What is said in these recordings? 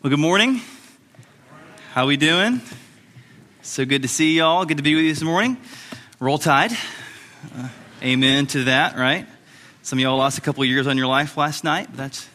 Well, good morning. How we doing? So good to see y'all. Good to be with you this morning. Roll Tide. Uh, amen to that, right? Some of y'all lost a couple years on your life last night. That's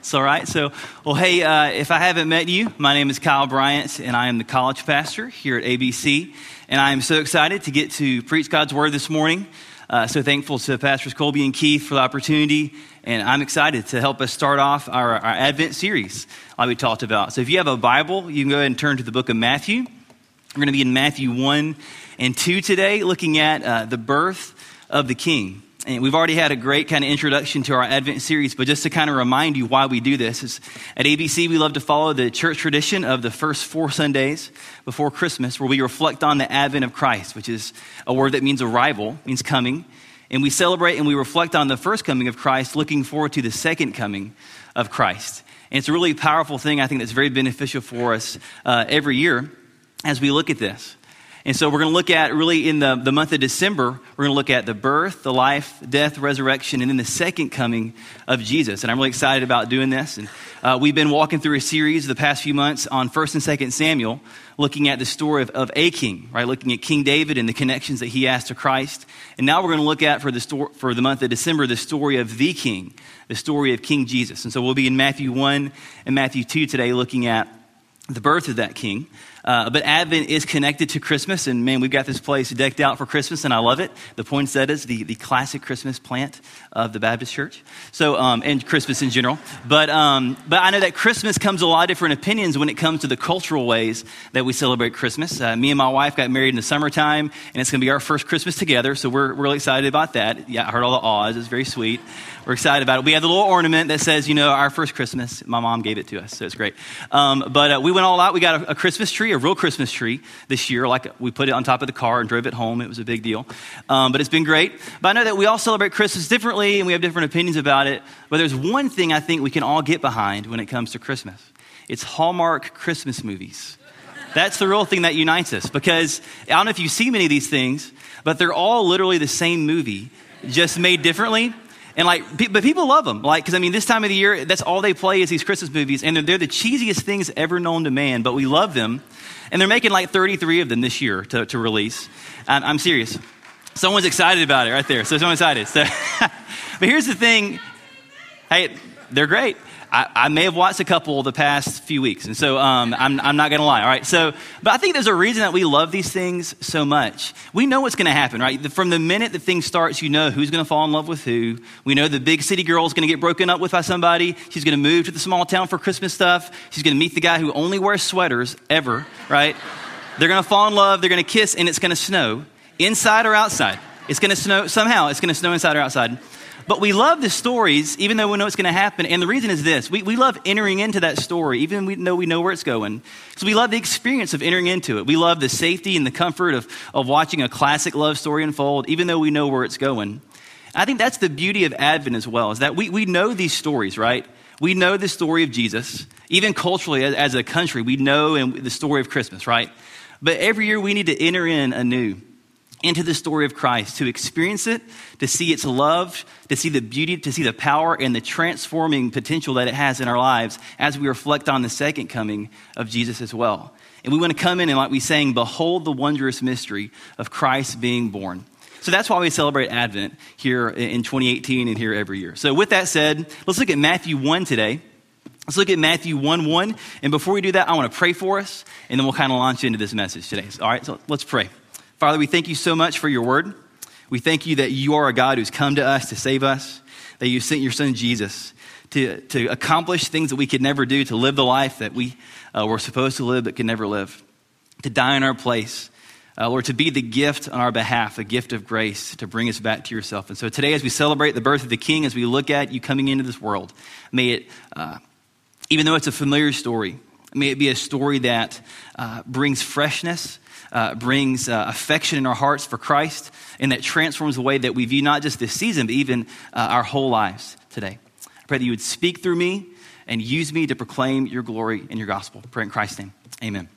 it's all right. So, well, hey, uh, if I haven't met you, my name is Kyle Bryant, and I am the college pastor here at ABC. And I am so excited to get to preach God's word this morning. Uh, so thankful to Pastors Colby and Keith for the opportunity and I'm excited to help us start off our, our Advent series, like we talked about. So if you have a Bible, you can go ahead and turn to the book of Matthew. We're going to be in Matthew 1 and 2 today, looking at uh, the birth of the King. And we've already had a great kind of introduction to our Advent series, but just to kind of remind you why we do this is at ABC, we love to follow the church tradition of the first four Sundays before Christmas, where we reflect on the Advent of Christ, which is a word that means arrival, means coming. And we celebrate and we reflect on the first coming of Christ, looking forward to the second coming of Christ. And it's a really powerful thing, I think, that's very beneficial for us uh, every year as we look at this. And so we're going to look at really in the, the month of December, we're going to look at the birth, the life, death, resurrection, and then the second coming of Jesus. And I'm really excited about doing this. And uh, we've been walking through a series the past few months on 1st and 2nd Samuel, looking at the story of, of a king, right? Looking at King David and the connections that he has to Christ. And now we're going to look at for the, sto- for the month of December, the story of the king, the story of King Jesus. And so we'll be in Matthew 1 and Matthew 2 today looking at the birth of that king. Uh, but Advent is connected to Christmas, and man, we've got this place decked out for Christmas, and I love it. The poinsettias, the, the classic Christmas plant of the Baptist Church, so um, and Christmas in general. But um, but I know that Christmas comes a lot of different opinions when it comes to the cultural ways that we celebrate Christmas. Uh, me and my wife got married in the summertime, and it's going to be our first Christmas together, so we're, we're really excited about that. Yeah, I heard all the awes; it's very sweet. We're excited about it. We have the little ornament that says, you know, our first Christmas. My mom gave it to us, so it's great. Um, but uh, we went all out. We got a, a, Christmas tree, a real Christmas tree this year. Like we put it on top of the car and drove it home. It was a big deal. Um, but it's been great. But I know that we all celebrate Christmas differently and we have different opinions about it. But there's one thing I think we can all get behind when it comes to Christmas it's Hallmark Christmas movies. That's the real thing that unites us because I don't know if you see many of these things, but they're all literally the same movie, just made differently. And like, but people love them. Like, because I mean, this time of the year, that's all they play is these Christmas movies, and they're, they're, the cheesiest things ever known to man. But we love them, and they're making like 33 of them this year to, to release. I'm, I'm serious. Someone's excited about it right there. So someone's excited. So, but here's the thing. Hey, they're great. I, I, may have watched a couple the past few weeks, and so um, I'm, I'm, not going to lie. All right, so but I think there's a reason that we love these things so much. We know what's going to happen, right? From the minute the thing starts, you know who's going to fall in love with who. We know the big city girl is going to get broken up with by somebody. She's going to move to the small town for Christmas stuff. She's going to meet the guy who only wears sweaters ever, right? They're going to fall in love. They're going to kiss, and it's going to snow inside or outside. It's going to snow somehow. It's going to snow inside or outside. But we love the stories, even though we know it's going to happen. And the reason is this we, we love entering into that story, even though we know where it's going. So we love the experience of entering into it. We love the safety and the comfort of, of watching a classic love story unfold, even though we know where it's going. I think that's the beauty of Advent as well, is that we, we know these stories, right? We know the story of Jesus. Even culturally, as, as a country, we know the story of Christmas, right? But every year we need to enter in anew into the story of Christ, to experience it, to see its love, to see the beauty, to see the power and the transforming potential that it has in our lives as we reflect on the second coming of Jesus as well. And we want to come in and, like we sang, behold the wondrous mystery of Christ being born. So that's why we celebrate Advent here in 2018 and here every year. So, with that said, let's look at Matthew 1 today. Let's look at Matthew 1 1. And before we do that, I want to pray for us, and then we'll kind of launch into this message today. All right, so let's pray. Father, we thank you so much for your word. We thank you that you are a God who's come to us to save us, that you sent your son Jesus to, to accomplish things that we could never do, to live the life that we uh, were supposed to live but could never live, to die in our place, uh, Lord, to be the gift on our behalf, a gift of grace to bring us back to yourself. And so today, as we celebrate the birth of the King, as we look at you coming into this world, may it, uh, even though it's a familiar story, may it be a story that uh, brings freshness uh, brings uh, affection in our hearts for Christ and that transforms the way that we view not just this season, but even uh, our whole lives today. I pray that you would speak through me and use me to proclaim your glory and your gospel. I pray in Christ's name. Amen.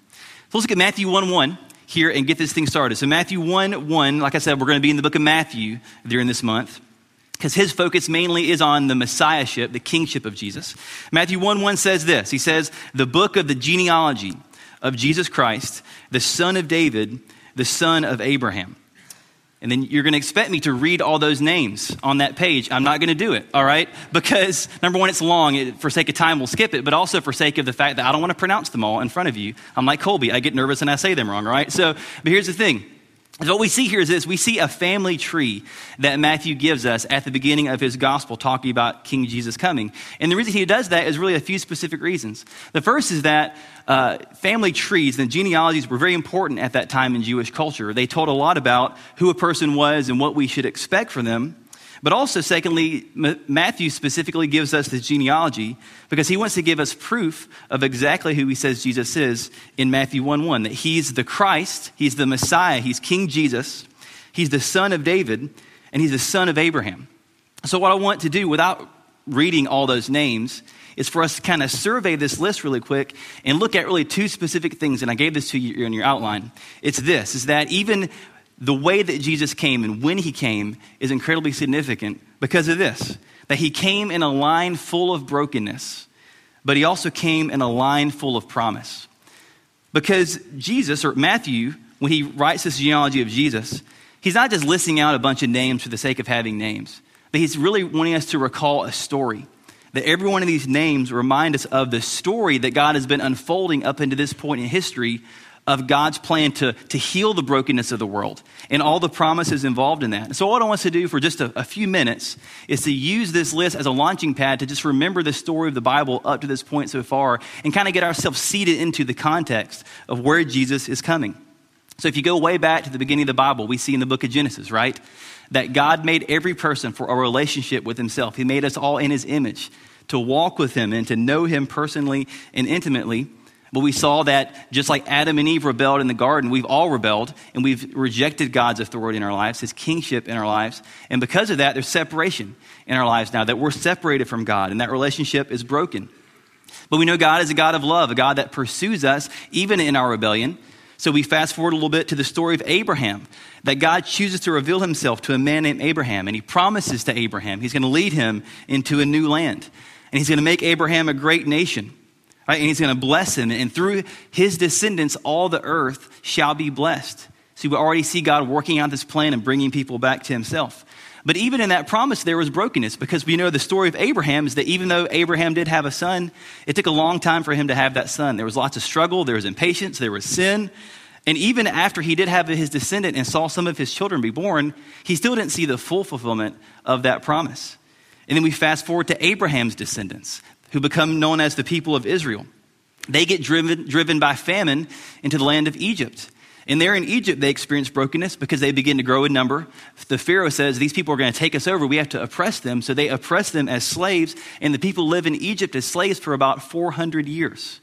So let's look at Matthew 1 1 here and get this thing started. So, Matthew 1 1, like I said, we're going to be in the book of Matthew during this month. Because his focus mainly is on the messiahship, the kingship of Jesus. Matthew 1 1 says this He says, The book of the genealogy of Jesus Christ, the son of David, the son of Abraham. And then you're going to expect me to read all those names on that page. I'm not going to do it, all right? Because number one, it's long. It, for sake of time, we'll skip it, but also for sake of the fact that I don't want to pronounce them all in front of you. I'm like Colby. I get nervous and I say them wrong, all right? So, but here's the thing so what we see here is this we see a family tree that Matthew gives us at the beginning of his gospel, talking about King Jesus coming. And the reason he does that is really a few specific reasons. The first is that uh, family trees and genealogies were very important at that time in Jewish culture. They told a lot about who a person was and what we should expect from them. But also, secondly, Matthew specifically gives us the genealogy because he wants to give us proof of exactly who he says Jesus is in Matthew 1 1 that he's the Christ, he's the Messiah, he's King Jesus, he's the son of David, and he's the son of Abraham. So, what I want to do without reading all those names is for us to kind of survey this list really quick and look at really two specific things. And I gave this to you in your outline. It's this is that even the way that Jesus came and when he came is incredibly significant because of this that he came in a line full of brokenness, but he also came in a line full of promise. Because Jesus, or Matthew, when he writes this genealogy of Jesus, he's not just listing out a bunch of names for the sake of having names, but he's really wanting us to recall a story. That every one of these names remind us of the story that God has been unfolding up into this point in history of God's plan to, to heal the brokenness of the world and all the promises involved in that. So, what I want us to do for just a, a, few minutes is to use this list as a launching pad to just remember the story of the Bible up to this point so far and kind of get ourselves seated into the context of where Jesus is coming. So, if you go way back to the beginning of the Bible, we see in the book of Genesis, right? That God made every person for a relationship with Himself. He made us all in His image to walk with Him and to know Him personally and intimately. But we saw that just like Adam and Eve rebelled in the garden, we've all rebelled and we've rejected God's authority in our lives, his kingship in our lives. And because of that, there's separation in our lives now, that we're separated from God and that relationship is broken. But we know God is a God of love, a God that pursues us even in our rebellion. So we fast forward a little bit to the story of Abraham, that God chooses to reveal himself to a man named Abraham, and he promises to Abraham he's going to lead him into a new land, and he's going to make Abraham a great nation. Right? And he's going to bless him. And through his descendants, all the earth shall be blessed. See, we already see God working out this plan and bringing people back to himself. But even in that promise, there was brokenness because we know the story of Abraham is that even though Abraham did have a son, it took a long time for him to have that son. There was lots of struggle, there was impatience, there was sin. And even after he did have his descendant and saw some of his children be born, he still didn't see the full fulfillment of that promise. And then we fast forward to Abraham's descendants who become known as the people of Israel. They get driven, driven by famine into the land of Egypt. And there in Egypt, they experience brokenness because they begin to grow in number. The Pharaoh says, These people are going to take us over. We have to oppress them. So they oppress them as slaves. And the people live in Egypt as slaves for about 400 years.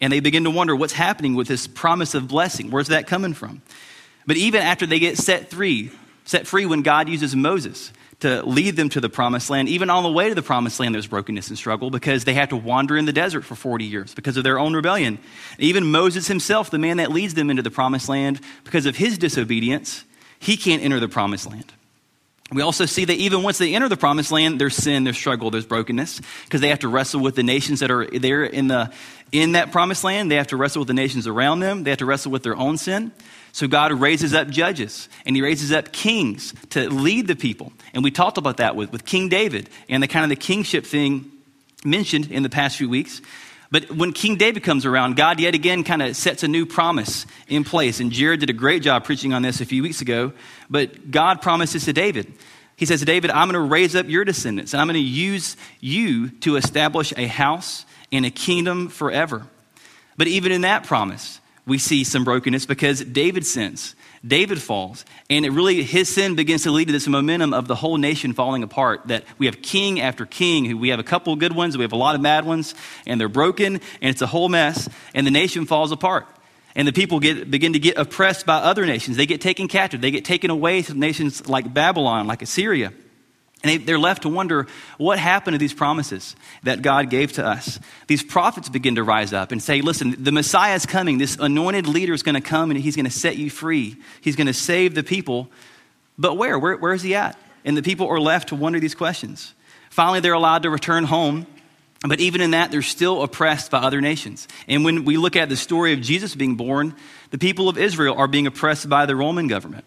And they begin to wonder what's happening with this promise of blessing. Where's that coming from? But even after they get set free, set free when God uses Moses, to lead them to the promised land. Even on the way to the promised land, there's brokenness and struggle because they have to wander in the desert for 40 years because of their own rebellion. Even Moses himself, the man that leads them into the promised land, because of his disobedience, he can't enter the promised land. We also see that even once they enter the promised land, there's sin, there's struggle, there's brokenness because they have to wrestle with the nations that are there in, the, in that promised land. They have to wrestle with the nations around them. They have to wrestle with their own sin. So God raises up judges and he raises up kings to lead the people. And we talked about that with, with King David and the kind of the kingship thing mentioned in the past few weeks. But when King David comes around, God yet again kind of sets a new promise in place. And Jared did a great job preaching on this a few weeks ago. But God promises to David. He says, David, I'm going to raise up your descendants and I'm going to use you to establish a house and a kingdom forever. But even in that promise, we see some brokenness because David sins. David falls. And it really, his sin begins to lead to this momentum of the whole nation falling apart. That we have king after king, who we have a couple good ones, we have a lot of bad ones, and they're broken, and it's a whole mess, and the nation falls apart. And the people get, begin to get oppressed by other nations. They get taken captive. They get taken away to nations like Babylon, like Assyria. And they, are left to wonder what happened to these promises that God gave to us. These prophets begin to rise up and say, listen, the Messiah is coming. This anointed leader is going to come and he's going to set you free. He's going to save the people. But where? where? Where is he at? and the people are left to wonder these questions. Finally, they're allowed to return home, but even in that, they're still oppressed by other nations. And when we look at the story of Jesus being born, the people of Israel are being oppressed by the Roman government.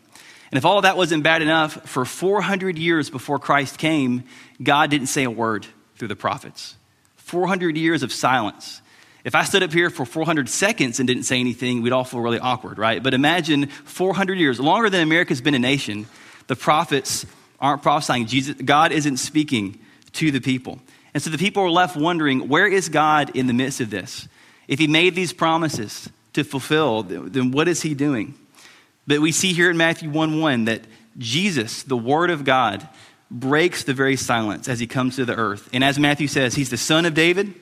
And if all that wasn't bad enough, for 400 years before Christ came, God didn't say a word through the prophets. 400 years of silence. If I stood up here for 400 seconds and didn't say anything, we'd all feel really awkward, right? But imagine 400 years, longer than America's been a nation, the prophets aren't prophesying. Jesus, God isn't speaking to the people. And so the people are left wondering, where is God in the midst of this? If he made these promises to fulfill, then what is he doing? But we see here in Matthew 1 1 that Jesus, the Word of God, breaks the very silence as he comes to the earth. And as Matthew says, he's the son of David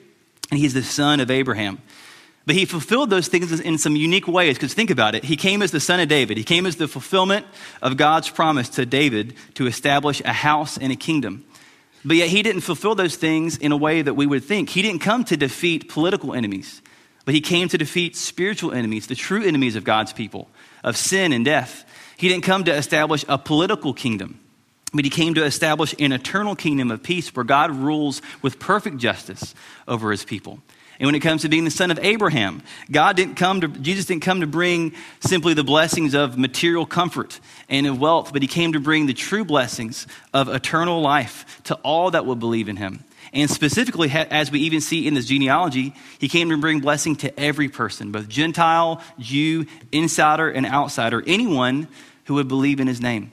and he's the son of Abraham. But he fulfilled those things in some unique ways, because think about it. He came as the son of David. He came as the fulfillment of God's promise to David to establish a house and a kingdom. But yet he didn't fulfill those things in a way that we would think. He didn't come to defeat political enemies, but he came to defeat spiritual enemies, the true enemies of God's people, of sin and death. He didn't come to establish a political kingdom, but he came to establish an eternal kingdom of peace where God rules with perfect justice over his people. And when it comes to being the son of Abraham, God didn't come to, Jesus didn't come to bring simply the blessings of material comfort and of wealth, but he came to bring the true blessings of eternal life to all that will believe in him. And specifically, as we even see in this genealogy, he came to bring blessing to every person, both Gentile, Jew, insider, and outsider, anyone who would believe in his name.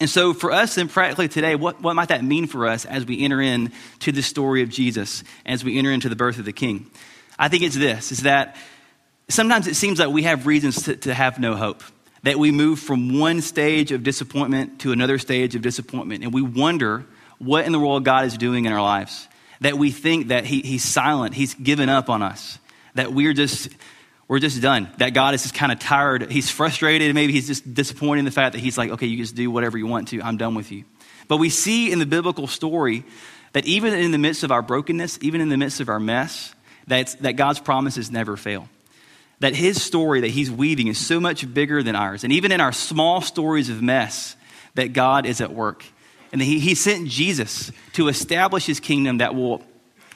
And so, for us, then practically today, what, what might that mean for us as we enter into the story of Jesus, as we enter into the birth of the King? I think it's this: is that sometimes it seems like we have reasons to, to have no hope. That we move from one stage of disappointment to another stage of disappointment, and we wonder what in the world God is doing in our lives. That we think that he, He's silent, He's given up on us, that we're just we're just done. That God is just kind of tired. He's frustrated. Maybe he's just disappointed in the fact that he's like, okay, you just do whatever you want to. I'm done with you. But we see in the biblical story that even in the midst of our brokenness, even in the midst of our mess, that, that God's promises never fail. That his story that he's weaving is so much bigger than ours. And even in our small stories of mess, that God is at work. And he, he sent Jesus to establish his kingdom that will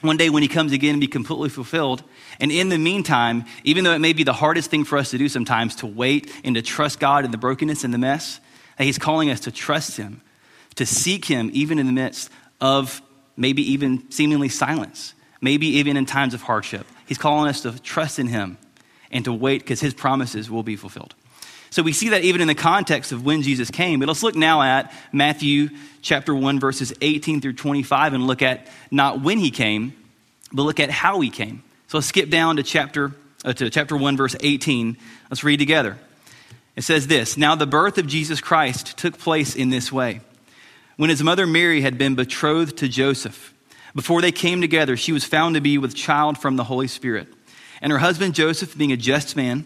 one day when he comes again be completely fulfilled. And in the meantime, even though it may be the hardest thing for us to do sometimes to wait and to trust God in the brokenness and the mess, he's calling us to trust him, to seek him even in the midst of maybe even seemingly silence, maybe even in times of hardship. He's calling us to trust in him and to wait because his promises will be fulfilled. So we see that even in the context of when Jesus came. But let's look now at Matthew chapter 1, verses 18 through 25, and look at not when he came, but look at how he came. So let's skip down to chapter, uh, to chapter 1, verse 18. Let's read together. It says this Now the birth of Jesus Christ took place in this way. When his mother Mary had been betrothed to Joseph, before they came together, she was found to be with child from the Holy Spirit. And her husband Joseph, being a just man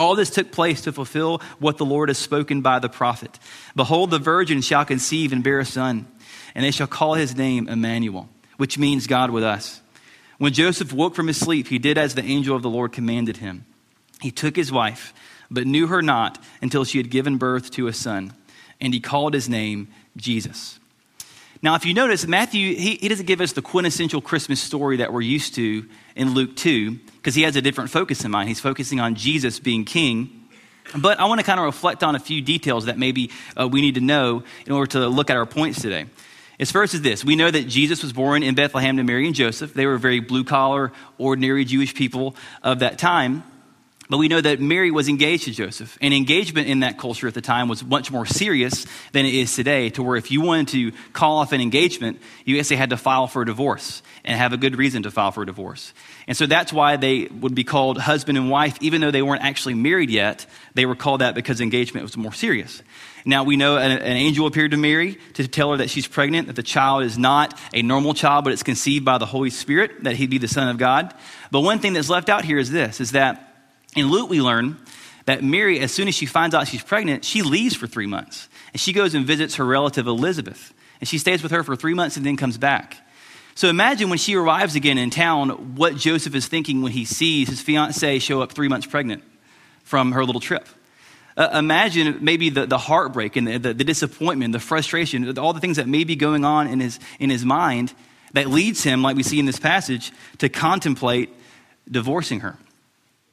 All this took place to fulfill what the Lord has spoken by the prophet. Behold, the virgin shall conceive and bear a son, and they shall call his name Emmanuel, which means God with us. When Joseph woke from his sleep, he did as the angel of the Lord commanded him. He took his wife, but knew her not until she had given birth to a son, and he called his name Jesus. Now, if you notice, Matthew, he, he doesn't give us the quintessential Christmas story that we're used to in Luke 2, because he has a different focus in mind. He's focusing on Jesus being king. But I want to kind of reflect on a few details that maybe uh, we need to know in order to look at our points today. As first is this we know that Jesus was born in Bethlehem to Mary and Joseph. They were very blue collar, ordinary Jewish people of that time. But we know that Mary was engaged to Joseph. And engagement in that culture at the time was much more serious than it is today, to where if you wanted to call off an engagement, you actually had to file for a divorce and have a good reason to file for a divorce. And so that's why they would be called husband and wife, even though they weren't actually married yet. They were called that because engagement was more serious. Now we know an, an, angel appeared to Mary to tell her that she's pregnant, that the child is not a normal child, but it's conceived by the Holy Spirit, that he'd be the Son of God. But one thing that's left out here is this, is that in Luke, we learn that Mary, as soon as she finds out she's pregnant, she leaves for three months. And she goes and visits her relative Elizabeth. And she stays with her for three months and then comes back. So imagine when she arrives again in town, what Joseph is thinking when he sees his fiancee show up three months pregnant from her little trip. Uh, imagine maybe the, the heartbreak and the, the, the disappointment, the frustration, all the things that may be going on in his, in his mind that leads him, like we see in this passage, to contemplate divorcing her.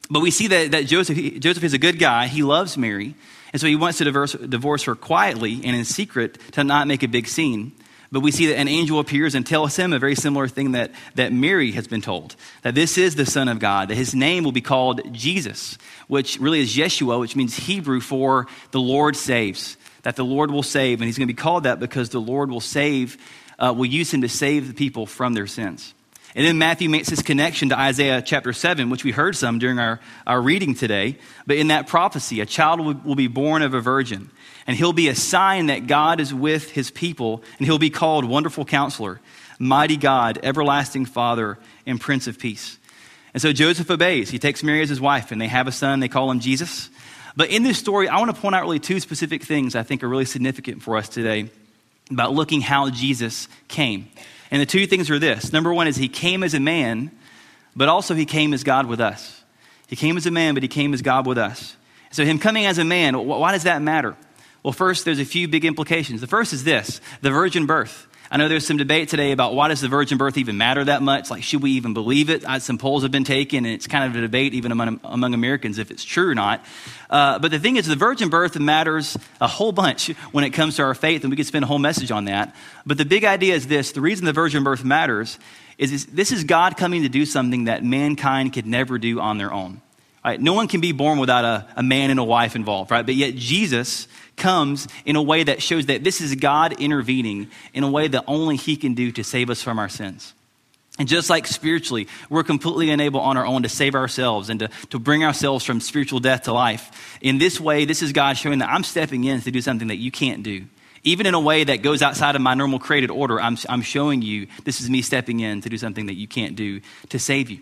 But we see that, that Joseph, he, Joseph is a good guy. He loves Mary. And so he wants to divorce, divorce her quietly and in secret to not make a big scene. But we see that an angel appears and tells him a very similar thing that, that Mary has been told that this is the Son of God, that his name will be called Jesus, which really is Yeshua, which means Hebrew for the Lord saves, that the Lord will save. And he's going to be called that because the Lord will save, uh, will use him to save the people from their sins. And then Matthew makes this connection to Isaiah chapter 7, which we heard some during our, our reading today. But in that prophecy, a child will, will be born of a virgin, and he'll be a sign that God is with his people, and he'll be called Wonderful Counselor, Mighty God, Everlasting Father, and Prince of Peace. And so Joseph obeys. He takes Mary as his wife, and they have a son. They call him Jesus. But in this story, I want to point out really two specific things I think are really significant for us today about looking how Jesus came. And the two things are this number one is he came as a man, but also he came as God with us. He came as a man, but he came as God with us. So, him coming as a man, why does that matter? Well, first, there's a few big implications. The first is this the virgin birth. I know there's some debate today about why does the virgin birth even matter that much? Like, should we even believe it? Some polls have been taken, and it's kind of a debate even among, among Americans if it's true or not. Uh, but the thing is, the virgin birth matters a whole bunch when it comes to our faith, and we could spend a whole message on that. But the big idea is this the reason the virgin birth matters is this is God coming to do something that mankind could never do on their own. Right? No one can be born without a, a man and a wife involved, right? But yet Jesus comes in a way that shows that this is God intervening in a way that only He can do to save us from our sins. And just like spiritually, we're completely unable on our own to save ourselves and to, to bring ourselves from spiritual death to life. In this way, this is God showing that I'm stepping in to do something that you can't do. Even in a way that goes outside of my normal created order, I'm, I'm showing you this is me stepping in to do something that you can't do to save you.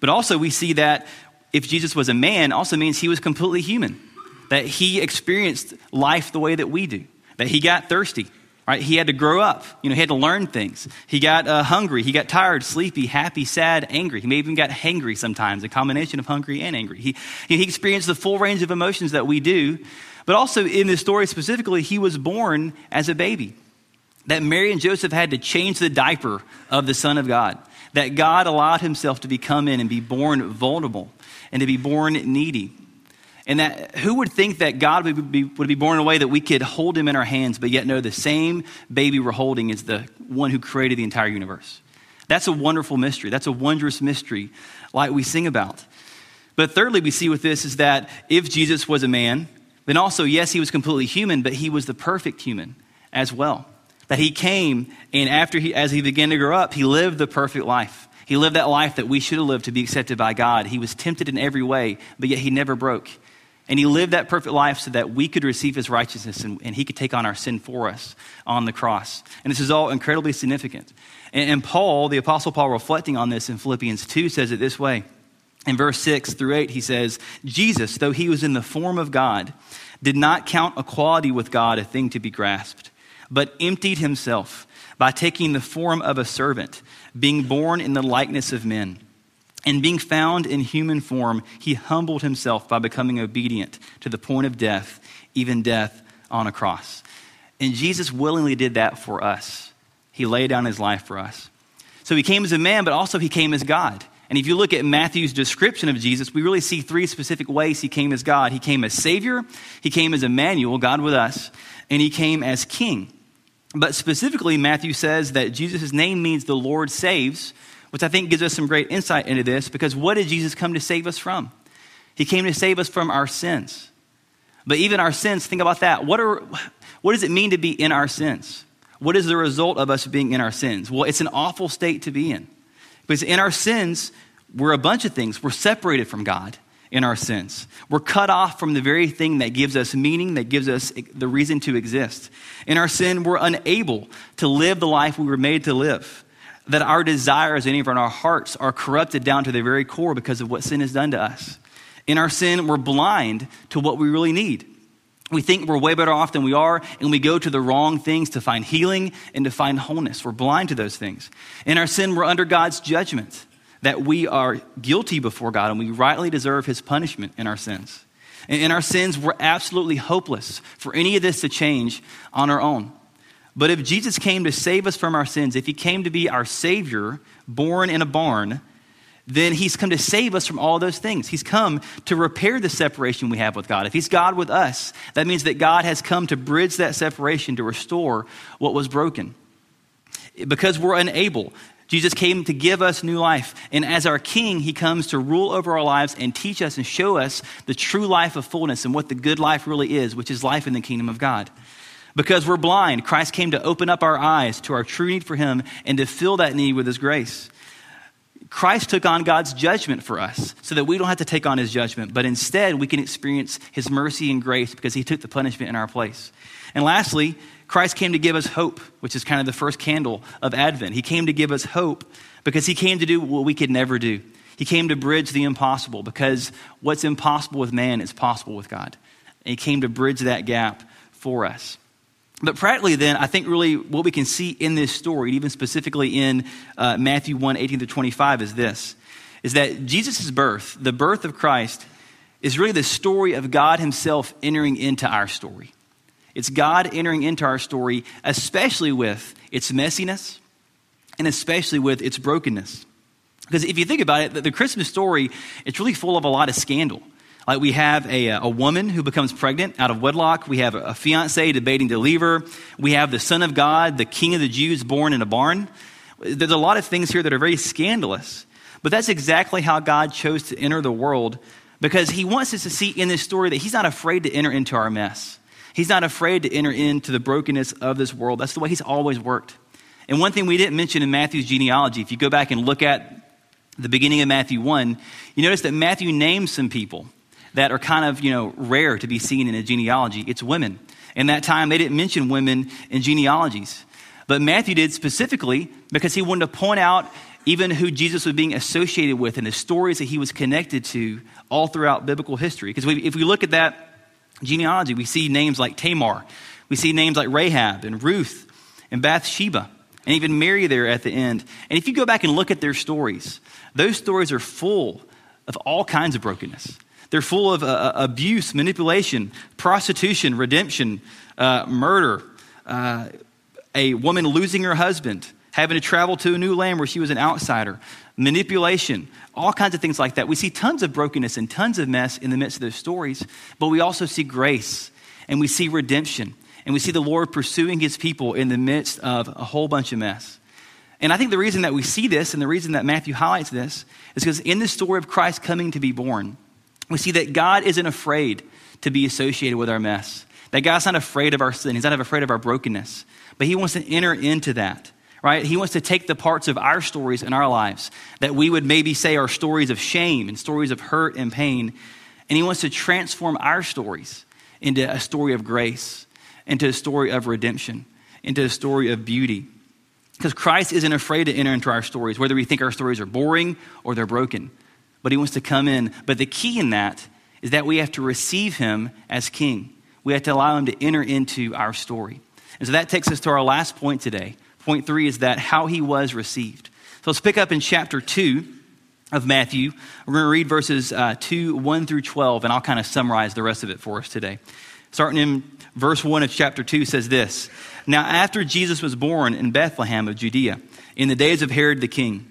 But also, we see that if Jesus was a man, also means he was completely human that he experienced life the way that we do, that he got thirsty, right? He had to grow up. You know, he had to learn things. He got uh, hungry. He got tired, sleepy, happy, sad, angry. He may even got hangry sometimes, a combination of hungry and angry. He, he experienced the full range of emotions that we do. But also in this story specifically, he was born as a baby. That Mary and Joseph had to change the diaper of the Son of God. That God allowed himself to be come in and be born vulnerable and to be born needy. And that who would think that God would be, would be born in a way that we could hold him in our hands, but yet know the same baby we're holding is the one who created the entire universe? That's a wonderful mystery. That's a wondrous mystery, like we sing about. But thirdly, we see with this is that if Jesus was a man, then also, yes, he was completely human, but he was the perfect human as well. That he came, and after he, as he began to grow up, he lived the perfect life. He lived that life that we should have lived to be accepted by God. He was tempted in every way, but yet he never broke. And he lived that perfect life so that we could receive his righteousness and, and, he could take on our sin for us on the cross. And this is all incredibly significant. And, and Paul, the Apostle Paul, reflecting on this in Philippians 2, says it this way. In verse 6 through 8, he says, Jesus, though he was in the form of God, did not count equality with God a thing to be grasped, but emptied himself by taking the form of a servant, being born in the likeness of men. And being found in human form, he humbled himself by becoming obedient to the point of death, even death on a cross. And Jesus willingly did that for us. He laid down his life for us. So he came as a man, but also he came as God. And if you look at Matthew's description of Jesus, we really see three specific ways he came as God. He came as Savior, he came as Emmanuel, God with us, and he came as King. But specifically, Matthew says that Jesus' name means the Lord saves, which I think gives us some great insight into this because what did Jesus come to save us from? He came to save us from our sins. But even our sins, think about that. What, are, what does it mean to be in our sins? What is the result of us being in our sins? Well, it's an awful state to be in. Because in our sins, we're a bunch of things. We're separated from God in our sins. We're cut off from the very thing that gives us meaning, that gives us the reason to exist. In our sin, we're unable to live the life we were made to live. That our desires and even our hearts are corrupted down to the very core because of what sin has done to us. In our sin, we're blind to what we really need. We think we're way better off than we are, and we go to the wrong things to find healing and to find wholeness. We're blind to those things. In our sin, we're under God's judgment that we are guilty before God and we rightly deserve his punishment in our sins. In our sins, we're absolutely hopeless for any of this to change on our own. But if Jesus came to save us from our sins, if he came to be our Savior, born in a barn, then he's come to save us from all those things. He's come to repair the separation we have with God. If he's God with us, that means that God has come to bridge that separation to restore what was broken. Because we're unable, Jesus came to give us new life. And as our King, he comes to rule over our lives and teach us and show us the true life of fullness and what the good life really is, which is life in the kingdom of God. Because we're blind, Christ came to open up our eyes to our true need for him and to fill that need with his grace. Christ took on God's judgment for us so that we don't have to take on his judgment, but instead we can experience his mercy and grace because he took the punishment in our place. And lastly, Christ came to give us hope, which is kind of the first candle of Advent. He came to give us hope because he came to do what we could never do. He came to bridge the impossible because what's impossible with man is possible with God. And he came to bridge that gap for us. But practically, then, I think really what we can see in this story, even specifically in uh, Matthew 1 18 to 25, is this is that Jesus' birth, the birth of Christ, is really the story of God Himself entering into our story. It's God entering into our story, especially with its messiness and especially with its brokenness. Because if you think about it, the Christmas story, it's really full of a lot of scandal. Like we have a, uh, a woman who becomes pregnant out of wedlock. We have a fiance debating to leave her. We have the Son of God, the King of the Jews, born in a barn. There's a lot of things here that are very scandalous. But that's exactly how God chose to enter the world because he wants us to see in this story that he's not afraid to enter into our mess. He's not afraid to enter into the brokenness of this world. That's the way he's always worked. And one thing we didn't mention in Matthew's genealogy, if you go back and look at the beginning of Matthew 1, you notice that Matthew names some people that are kind of, you know, rare to be seen in a genealogy. It's women. In that time, they didn't mention women in genealogies. But Matthew did specifically because he wanted to point out even who Jesus was being associated with and the stories that he was connected to all throughout biblical history. Because if we look at that genealogy, we see names like Tamar, we see names like Rahab and Ruth and Bathsheba, and even Mary there at the end. And if you go back and look at their stories, those stories are full of all kinds of brokenness. They're full of uh, uh, abuse, manipulation, prostitution, redemption, uh, murder, uh, a woman losing her husband, having to travel to a new land where she was an outsider, manipulation, all kinds of things like that. We see tons of brokenness and tons of mess in the midst of those stories, but we also see grace and we see redemption and we see the Lord pursuing his people in the midst of a whole bunch of mess. And I think the reason that we see this and the reason that Matthew highlights this is because in the story of Christ coming to be born, we see that God isn't afraid to be associated with our mess. That God's not afraid of our sin. He's not afraid of our brokenness. But He wants to enter into that, right? He wants to take the parts of our stories in our lives that we would maybe say are stories of shame and stories of hurt and pain. And He wants to transform our stories into a story of grace, into a story of redemption, into a story of beauty. Because Christ isn't afraid to enter into our stories, whether we think our stories are boring or they're broken but he wants to come in. But the key in that is that we have to receive him as king. We have to allow him to enter into our story. And so that takes us to our last point today. Point three is that how he was received. So let's pick up in chapter 2 of Matthew. We're going to read verses uh, 2, 1 through 12, and I'll kind of summarize the rest of it for us today. Starting in verse 1 of chapter 2 says this Now, after Jesus was born in Bethlehem of Judea, in the days of Herod the king,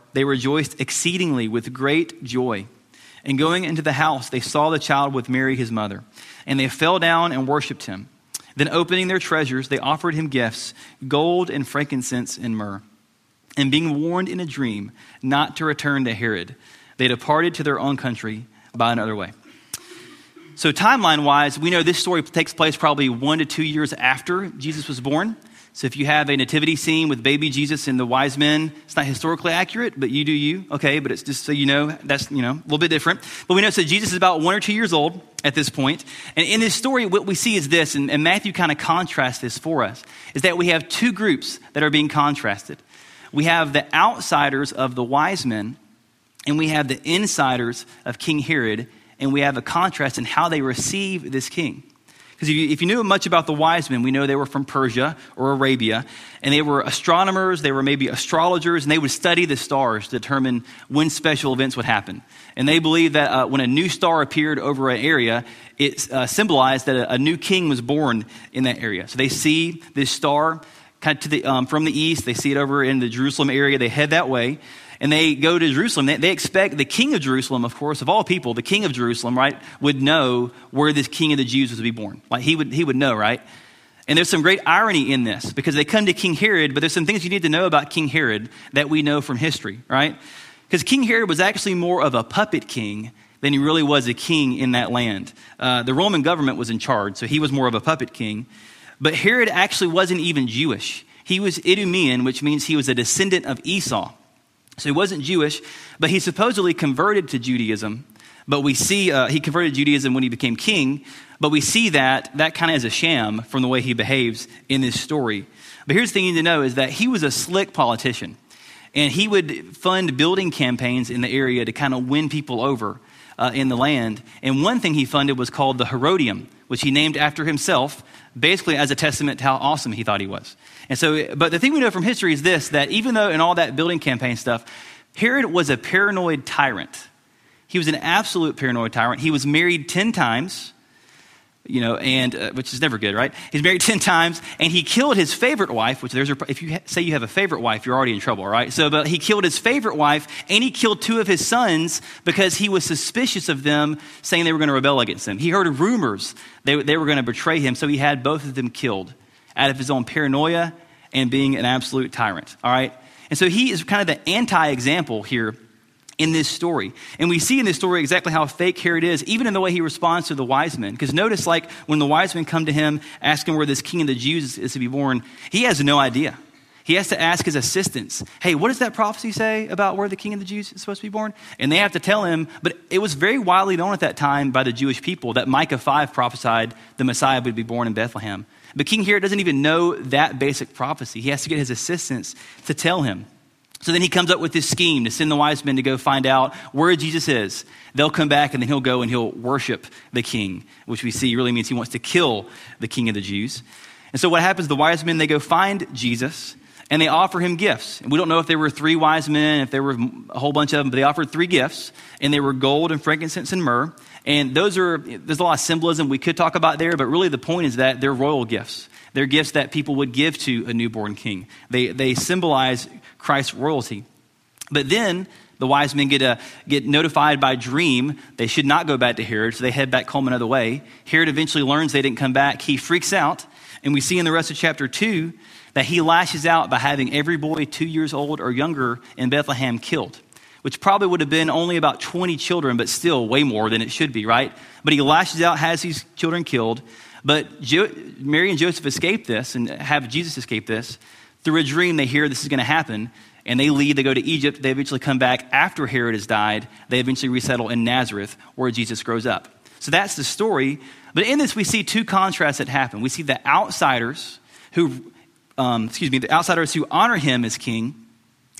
they rejoiced exceedingly with great joy. And going into the house, they saw the child with Mary, his mother. And they fell down and worshiped him. Then, opening their treasures, they offered him gifts gold and frankincense and myrrh. And being warned in a dream not to return to Herod, they departed to their own country by another way. So, timeline wise, we know this story takes place probably one to two years after Jesus was born. So, if you have a nativity scene with baby Jesus and the wise men, it's not historically accurate, but you do you, okay? But it's just so you know, that's, you know, a little bit different. But we know so Jesus is about one or two years old at this point. And in this story, what we see is this, and, and Matthew kind of contrasts this for us, is that we have two groups that are being contrasted. We have the outsiders of the wise men, and we have the insiders of King Herod, and we have a contrast in how they receive this king. Because if you, if you knew much about the wise men, we know they were from Persia or Arabia, and they were astronomers, they were maybe astrologers, and they would study the stars to determine when special events would happen. And they believed that uh, when a new star appeared over an area, it uh, symbolized that a, a, new king was born in that area. So they see this star kind of the, um, from the east, they see it over in the Jerusalem area, they head that way and they go to Jerusalem, they, they, expect the king of Jerusalem, of course, of all people, the king of Jerusalem, right, would know where this king of the Jews was to be born. Like he would, he would know, right? And there's some great irony in this because they come to King Herod, but there's some things you need to know about King Herod that we know from history, right? Because King Herod was actually more of a puppet king than he really was a king in that land. Uh, the Roman government was in charge, so he was more of a puppet king. But Herod actually wasn't even Jewish. He was Idumean, which means he was a descendant of Esau. So he wasn't Jewish, but he supposedly converted to Judaism. But we see uh, he converted Judaism when he became king, but we see that that kind of is a sham from the way he behaves in this story. But here's the thing you need to know is that he was a slick politician. And he would fund building campaigns in the area to kind of win people over uh, in the land. And one thing he funded was called the Herodium, which he named after himself, basically as a testament to how awesome he thought he was. And so, but the thing we know from history is this that even though in all that building campaign stuff, Herod was a paranoid tyrant. He was an absolute paranoid tyrant. He was married 10 times you know, and uh, which is never good, right? He's married 10 times and he killed his favorite wife, which there's a, if you ha- say you have a favorite wife, you're already in trouble, right? So, but he killed his favorite wife and he killed two of his sons because he was suspicious of them saying they were going to rebel against him. He heard rumors they, they were going to betray him, so he had both of them killed out of his own paranoia and being an absolute tyrant, all right? And so he is kind of the anti example here in this story. And we see in this story exactly how fake Herod is, even in the way he responds to the wise men. Because notice, like, when the wise men come to him asking where this king of the Jews is to be born, he has no idea. He has to ask his assistants, hey, what does that prophecy say about where the king of the Jews is supposed to be born? And they have to tell him, but it was very widely known at that time by the Jewish people that Micah 5 prophesied the Messiah would be born in Bethlehem. But King Herod doesn't even know that basic prophecy. He has to get his assistants to tell him. So then he comes up with this scheme to send the wise men to go find out where Jesus is. They'll come back and then he'll go and he'll worship the king, which we see really means he wants to kill the king of the Jews. And so what happens? The wise men, they go find Jesus and they offer him gifts. And we don't know if there were three wise men, if there were a whole bunch of them, but they offered three gifts and they were gold and frankincense and myrrh. And those are, there's a lot of symbolism we could talk about there, but really the point is that they're royal gifts. They're gifts that people would give to a newborn king. They, they symbolize Christ's royalty. But then the wise men get, a, get notified by dream they should not go back to Herod, so they head back home another way. Herod eventually learns they didn't come back. He freaks out, and we see in the rest of chapter 2 that he lashes out by having every boy two years old or younger in Bethlehem killed, which probably would have been only about 20 children, but still way more than it should be, right? But he lashes out, has these children killed. But jo- Mary and Joseph escape this and have Jesus escape this. Through a dream, they hear this is going to happen, and they leave. They go to Egypt. They eventually come back after Herod has died. They eventually resettle in Nazareth, where Jesus grows up. So that's the story. But in this, we see two contrasts that happen. We see the outsiders who, um, excuse me, the outsiders who honor him as king,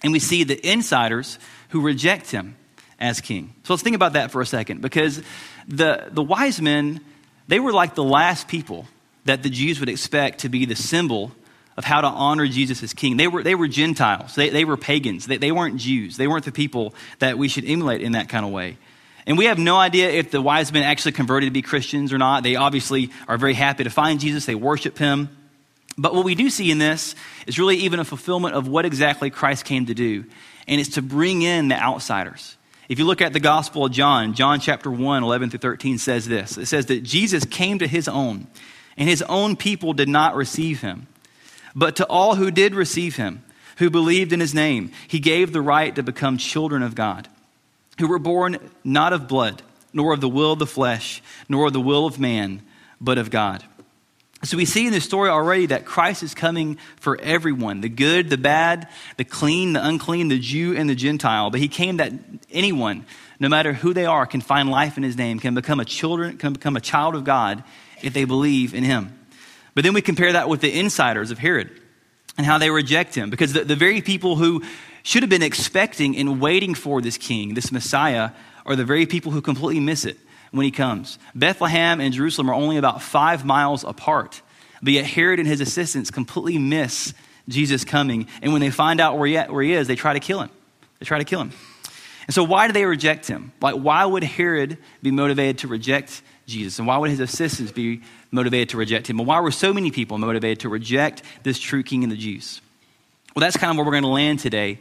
and we see the insiders who reject him as king. So let's think about that for a second, because the, the wise men, they were like the last people that the Jews would expect to be the symbol of how to honor Jesus as king. They were, they were Gentiles, they, they were pagans, they, they weren't Jews, they weren't the people that we should emulate in that kind of way. And we have no idea if the wise men actually converted to be Christians or not. They obviously are very happy to find Jesus, they worship him. But what we do see in this is really even a fulfillment of what exactly Christ came to do, and it's to bring in the outsiders. If you look at the Gospel of John, John chapter 1, 11 through 13 says this it says that Jesus came to his own, and his own people did not receive him. But to all who did receive him, who believed in his name, he gave the right to become children of God who were born not of blood, nor of the will of the flesh, nor of the will of man, but of God. So we see in this story already that Christ is coming for everyone the good, the bad, the clean, the unclean, the Jew, and the Gentile. But he came that anyone, no matter who they are, can find life in his name, can become a children, can become a child of God if they believe in him. But then we compare that with the insiders of Herod and how they reject him. Because the, the very people who should have been expecting and waiting for this king, this Messiah, are the very people who completely miss it when he comes. Bethlehem and Jerusalem are only about five miles apart, but yet Herod and his assistants completely miss Jesus coming. And when they find out where he, where he is, they try to kill him. They try to kill him. And so, why do they reject him? Like, why would Herod be motivated to reject Jesus? And why would his assistants be motivated to reject him? And why were so many people motivated to reject this true king of the Jews? Well, that's kind of where we're going to land today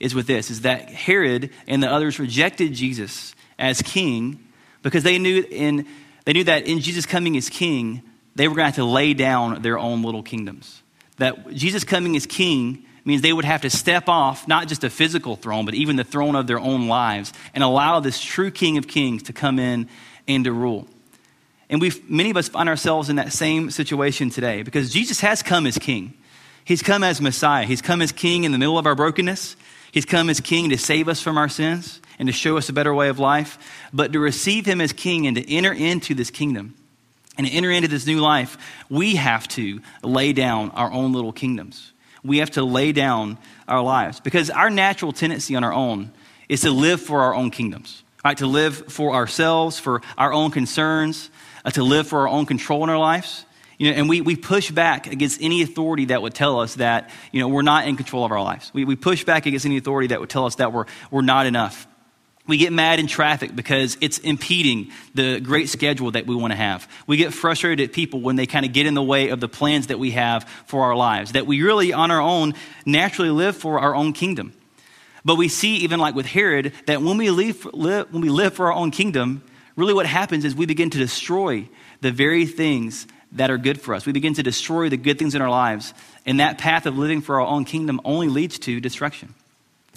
is with this is that Herod and the others rejected Jesus as king because they knew in they knew that in Jesus coming as king, they were going to have to lay down their own little kingdoms. That Jesus coming as king means they would have to step off not just a physical throne, but even the throne of their own lives and allow this true king of kings to come in and to rule. And we many of us find ourselves in that same situation today because Jesus has come as king. He's come as Messiah. He's come as King in the middle of our brokenness. He's come as King to save us from our sins and to show us a better way of life. But to receive Him as King and to enter into this kingdom and to enter into this new life, we have to lay down our own little kingdoms. We have to lay down our lives because our natural tendency on our own is to live for our own kingdoms, right? To live for ourselves, for our own concerns, uh, to live for our own control in our lives. You know, and we, we push back against any authority that would tell us that, you know, we're not in control of our lives. We, we push back against any authority that would tell us that we're, we're not enough. We get mad in traffic because it's impeding the great schedule that we want to have. We get frustrated at people when they kind of get in the way of the plans that we have for our lives, that we really, on our own, naturally live for our own kingdom. But we see, even like with Herod, that when we, live, live, when we live for our own kingdom, really what happens is we begin to destroy the very things that are good for us. We begin to destroy the good things in our lives. And that path of living for our own kingdom only leads to destruction.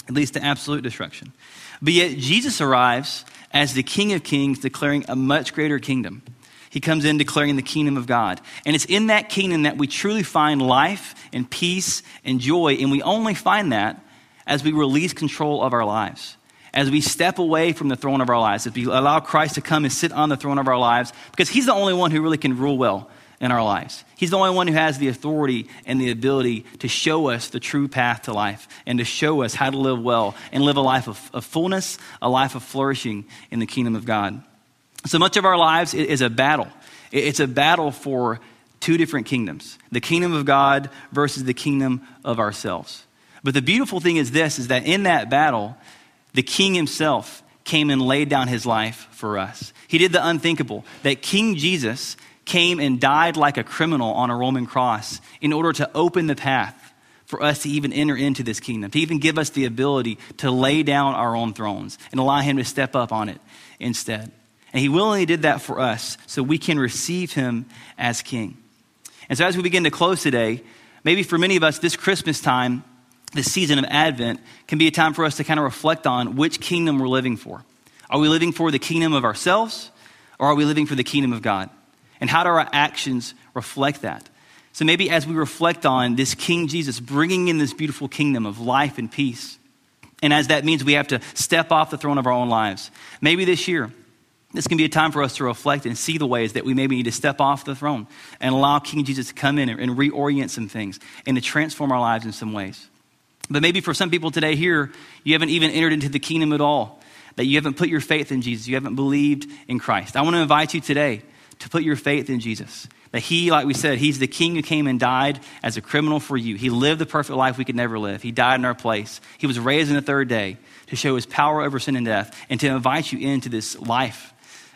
It leads to absolute destruction. But yet, Jesus arrives as the King of Kings, declaring a much greater kingdom. He comes in declaring the kingdom of God. And it's in that kingdom that we truly find life and peace and joy. And we only find that as we release control of our lives as we step away from the throne of our lives, as we allow Christ to come and sit on the throne of our lives, because He's the only one who really can rule well in our lives. He's the only one who has the authority and the ability to show us the true path to life and to show us how to live well and live a life of, of fullness, a life of flourishing in the kingdom of God. So much of our lives is a battle. It's a battle for two different kingdoms the kingdom of God versus the kingdom of ourselves. But the beautiful thing is this is that in that battle, the king himself came and laid down his life for us. He did the unthinkable, that King Jesus came and died like a criminal on a Roman cross in order to open the path for us to even enter into this kingdom, to even give us the ability to lay down our own thrones and allow Him to step up on it instead. And He willingly did that for us so we can receive Him as King. And so, as we begin to close today, maybe for many of us, this Christmas time, this season of Advent, can be a time for us to kind of reflect on which kingdom we're living for. Are we living for the kingdom of ourselves, or are we living for the kingdom of God? And how do our actions reflect that? So maybe as we reflect on this King Jesus bringing in this beautiful kingdom of life and peace, and as that means we have to step off the throne of our own lives, maybe this year This can be a time for us to reflect and see the ways that we maybe need to step off the throne and allow King Jesus to come in and, reorient some things and to transform our lives in some ways. But maybe for some people today here, you haven't even entered into the kingdom at all, that you haven't put your faith in Jesus, you haven't believed in Christ. I want to invite you today to put your faith in Jesus. That he, like we said, he's the king who came and died as a criminal for you. He lived the perfect life we could never live. He died in our place. He was raised in the third day to show his power over sin and death and to invite you into this life,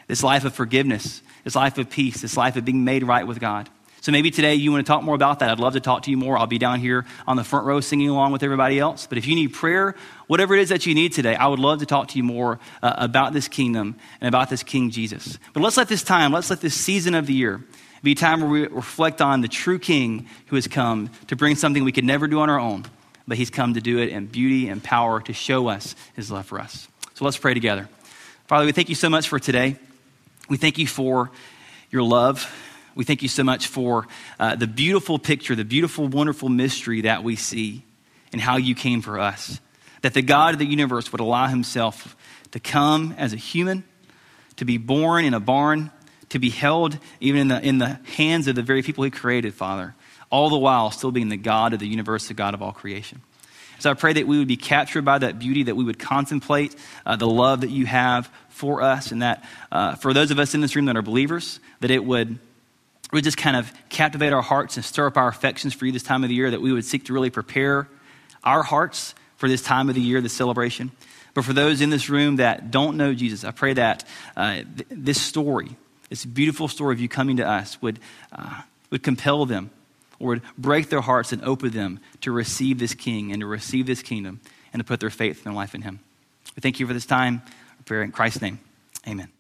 this life of forgiveness, this life of peace, this life of being made right with God. So maybe today you want to talk more about that. I'd love to talk to you more. I'll be down here on the front row singing along with everybody else. But if you need prayer, whatever it is that you need today, I would love to talk to you more uh, about this kingdom and about this King Jesus. But let's let this time, let's let this season of the year be a time where we reflect on the true King who has come to bring something we could never do on our own, but he's come to do it in beauty and power to show us his love for us. So let's pray together. Father, we thank you so much for today. We thank you for your love. We thank you so much for uh, the beautiful picture, the beautiful, wonderful mystery that we see and how you came for us. That the God of the universe would allow himself to come as a human, to be born in a barn, to be held even in the, in the hands of the very people he created, Father, all the while still being the God of the universe, the God of all creation. So I pray that we would be captured by that beauty, that we would contemplate uh, the love that you have for us, and that uh, for those of us in this room that are believers, that it would would just kind of captivate our hearts and stir up our affections for you this time of the year, that we would seek to really prepare our hearts for this time of the year, this celebration. But for those in this room that don't know Jesus, I pray that uh, th- this story, this beautiful story of you coming to us, would, uh, would compel them or would break their hearts and open them to receive this king and to receive this kingdom and to put their faith and their life in him. We thank you for this time. I pray in Christ's name. Amen.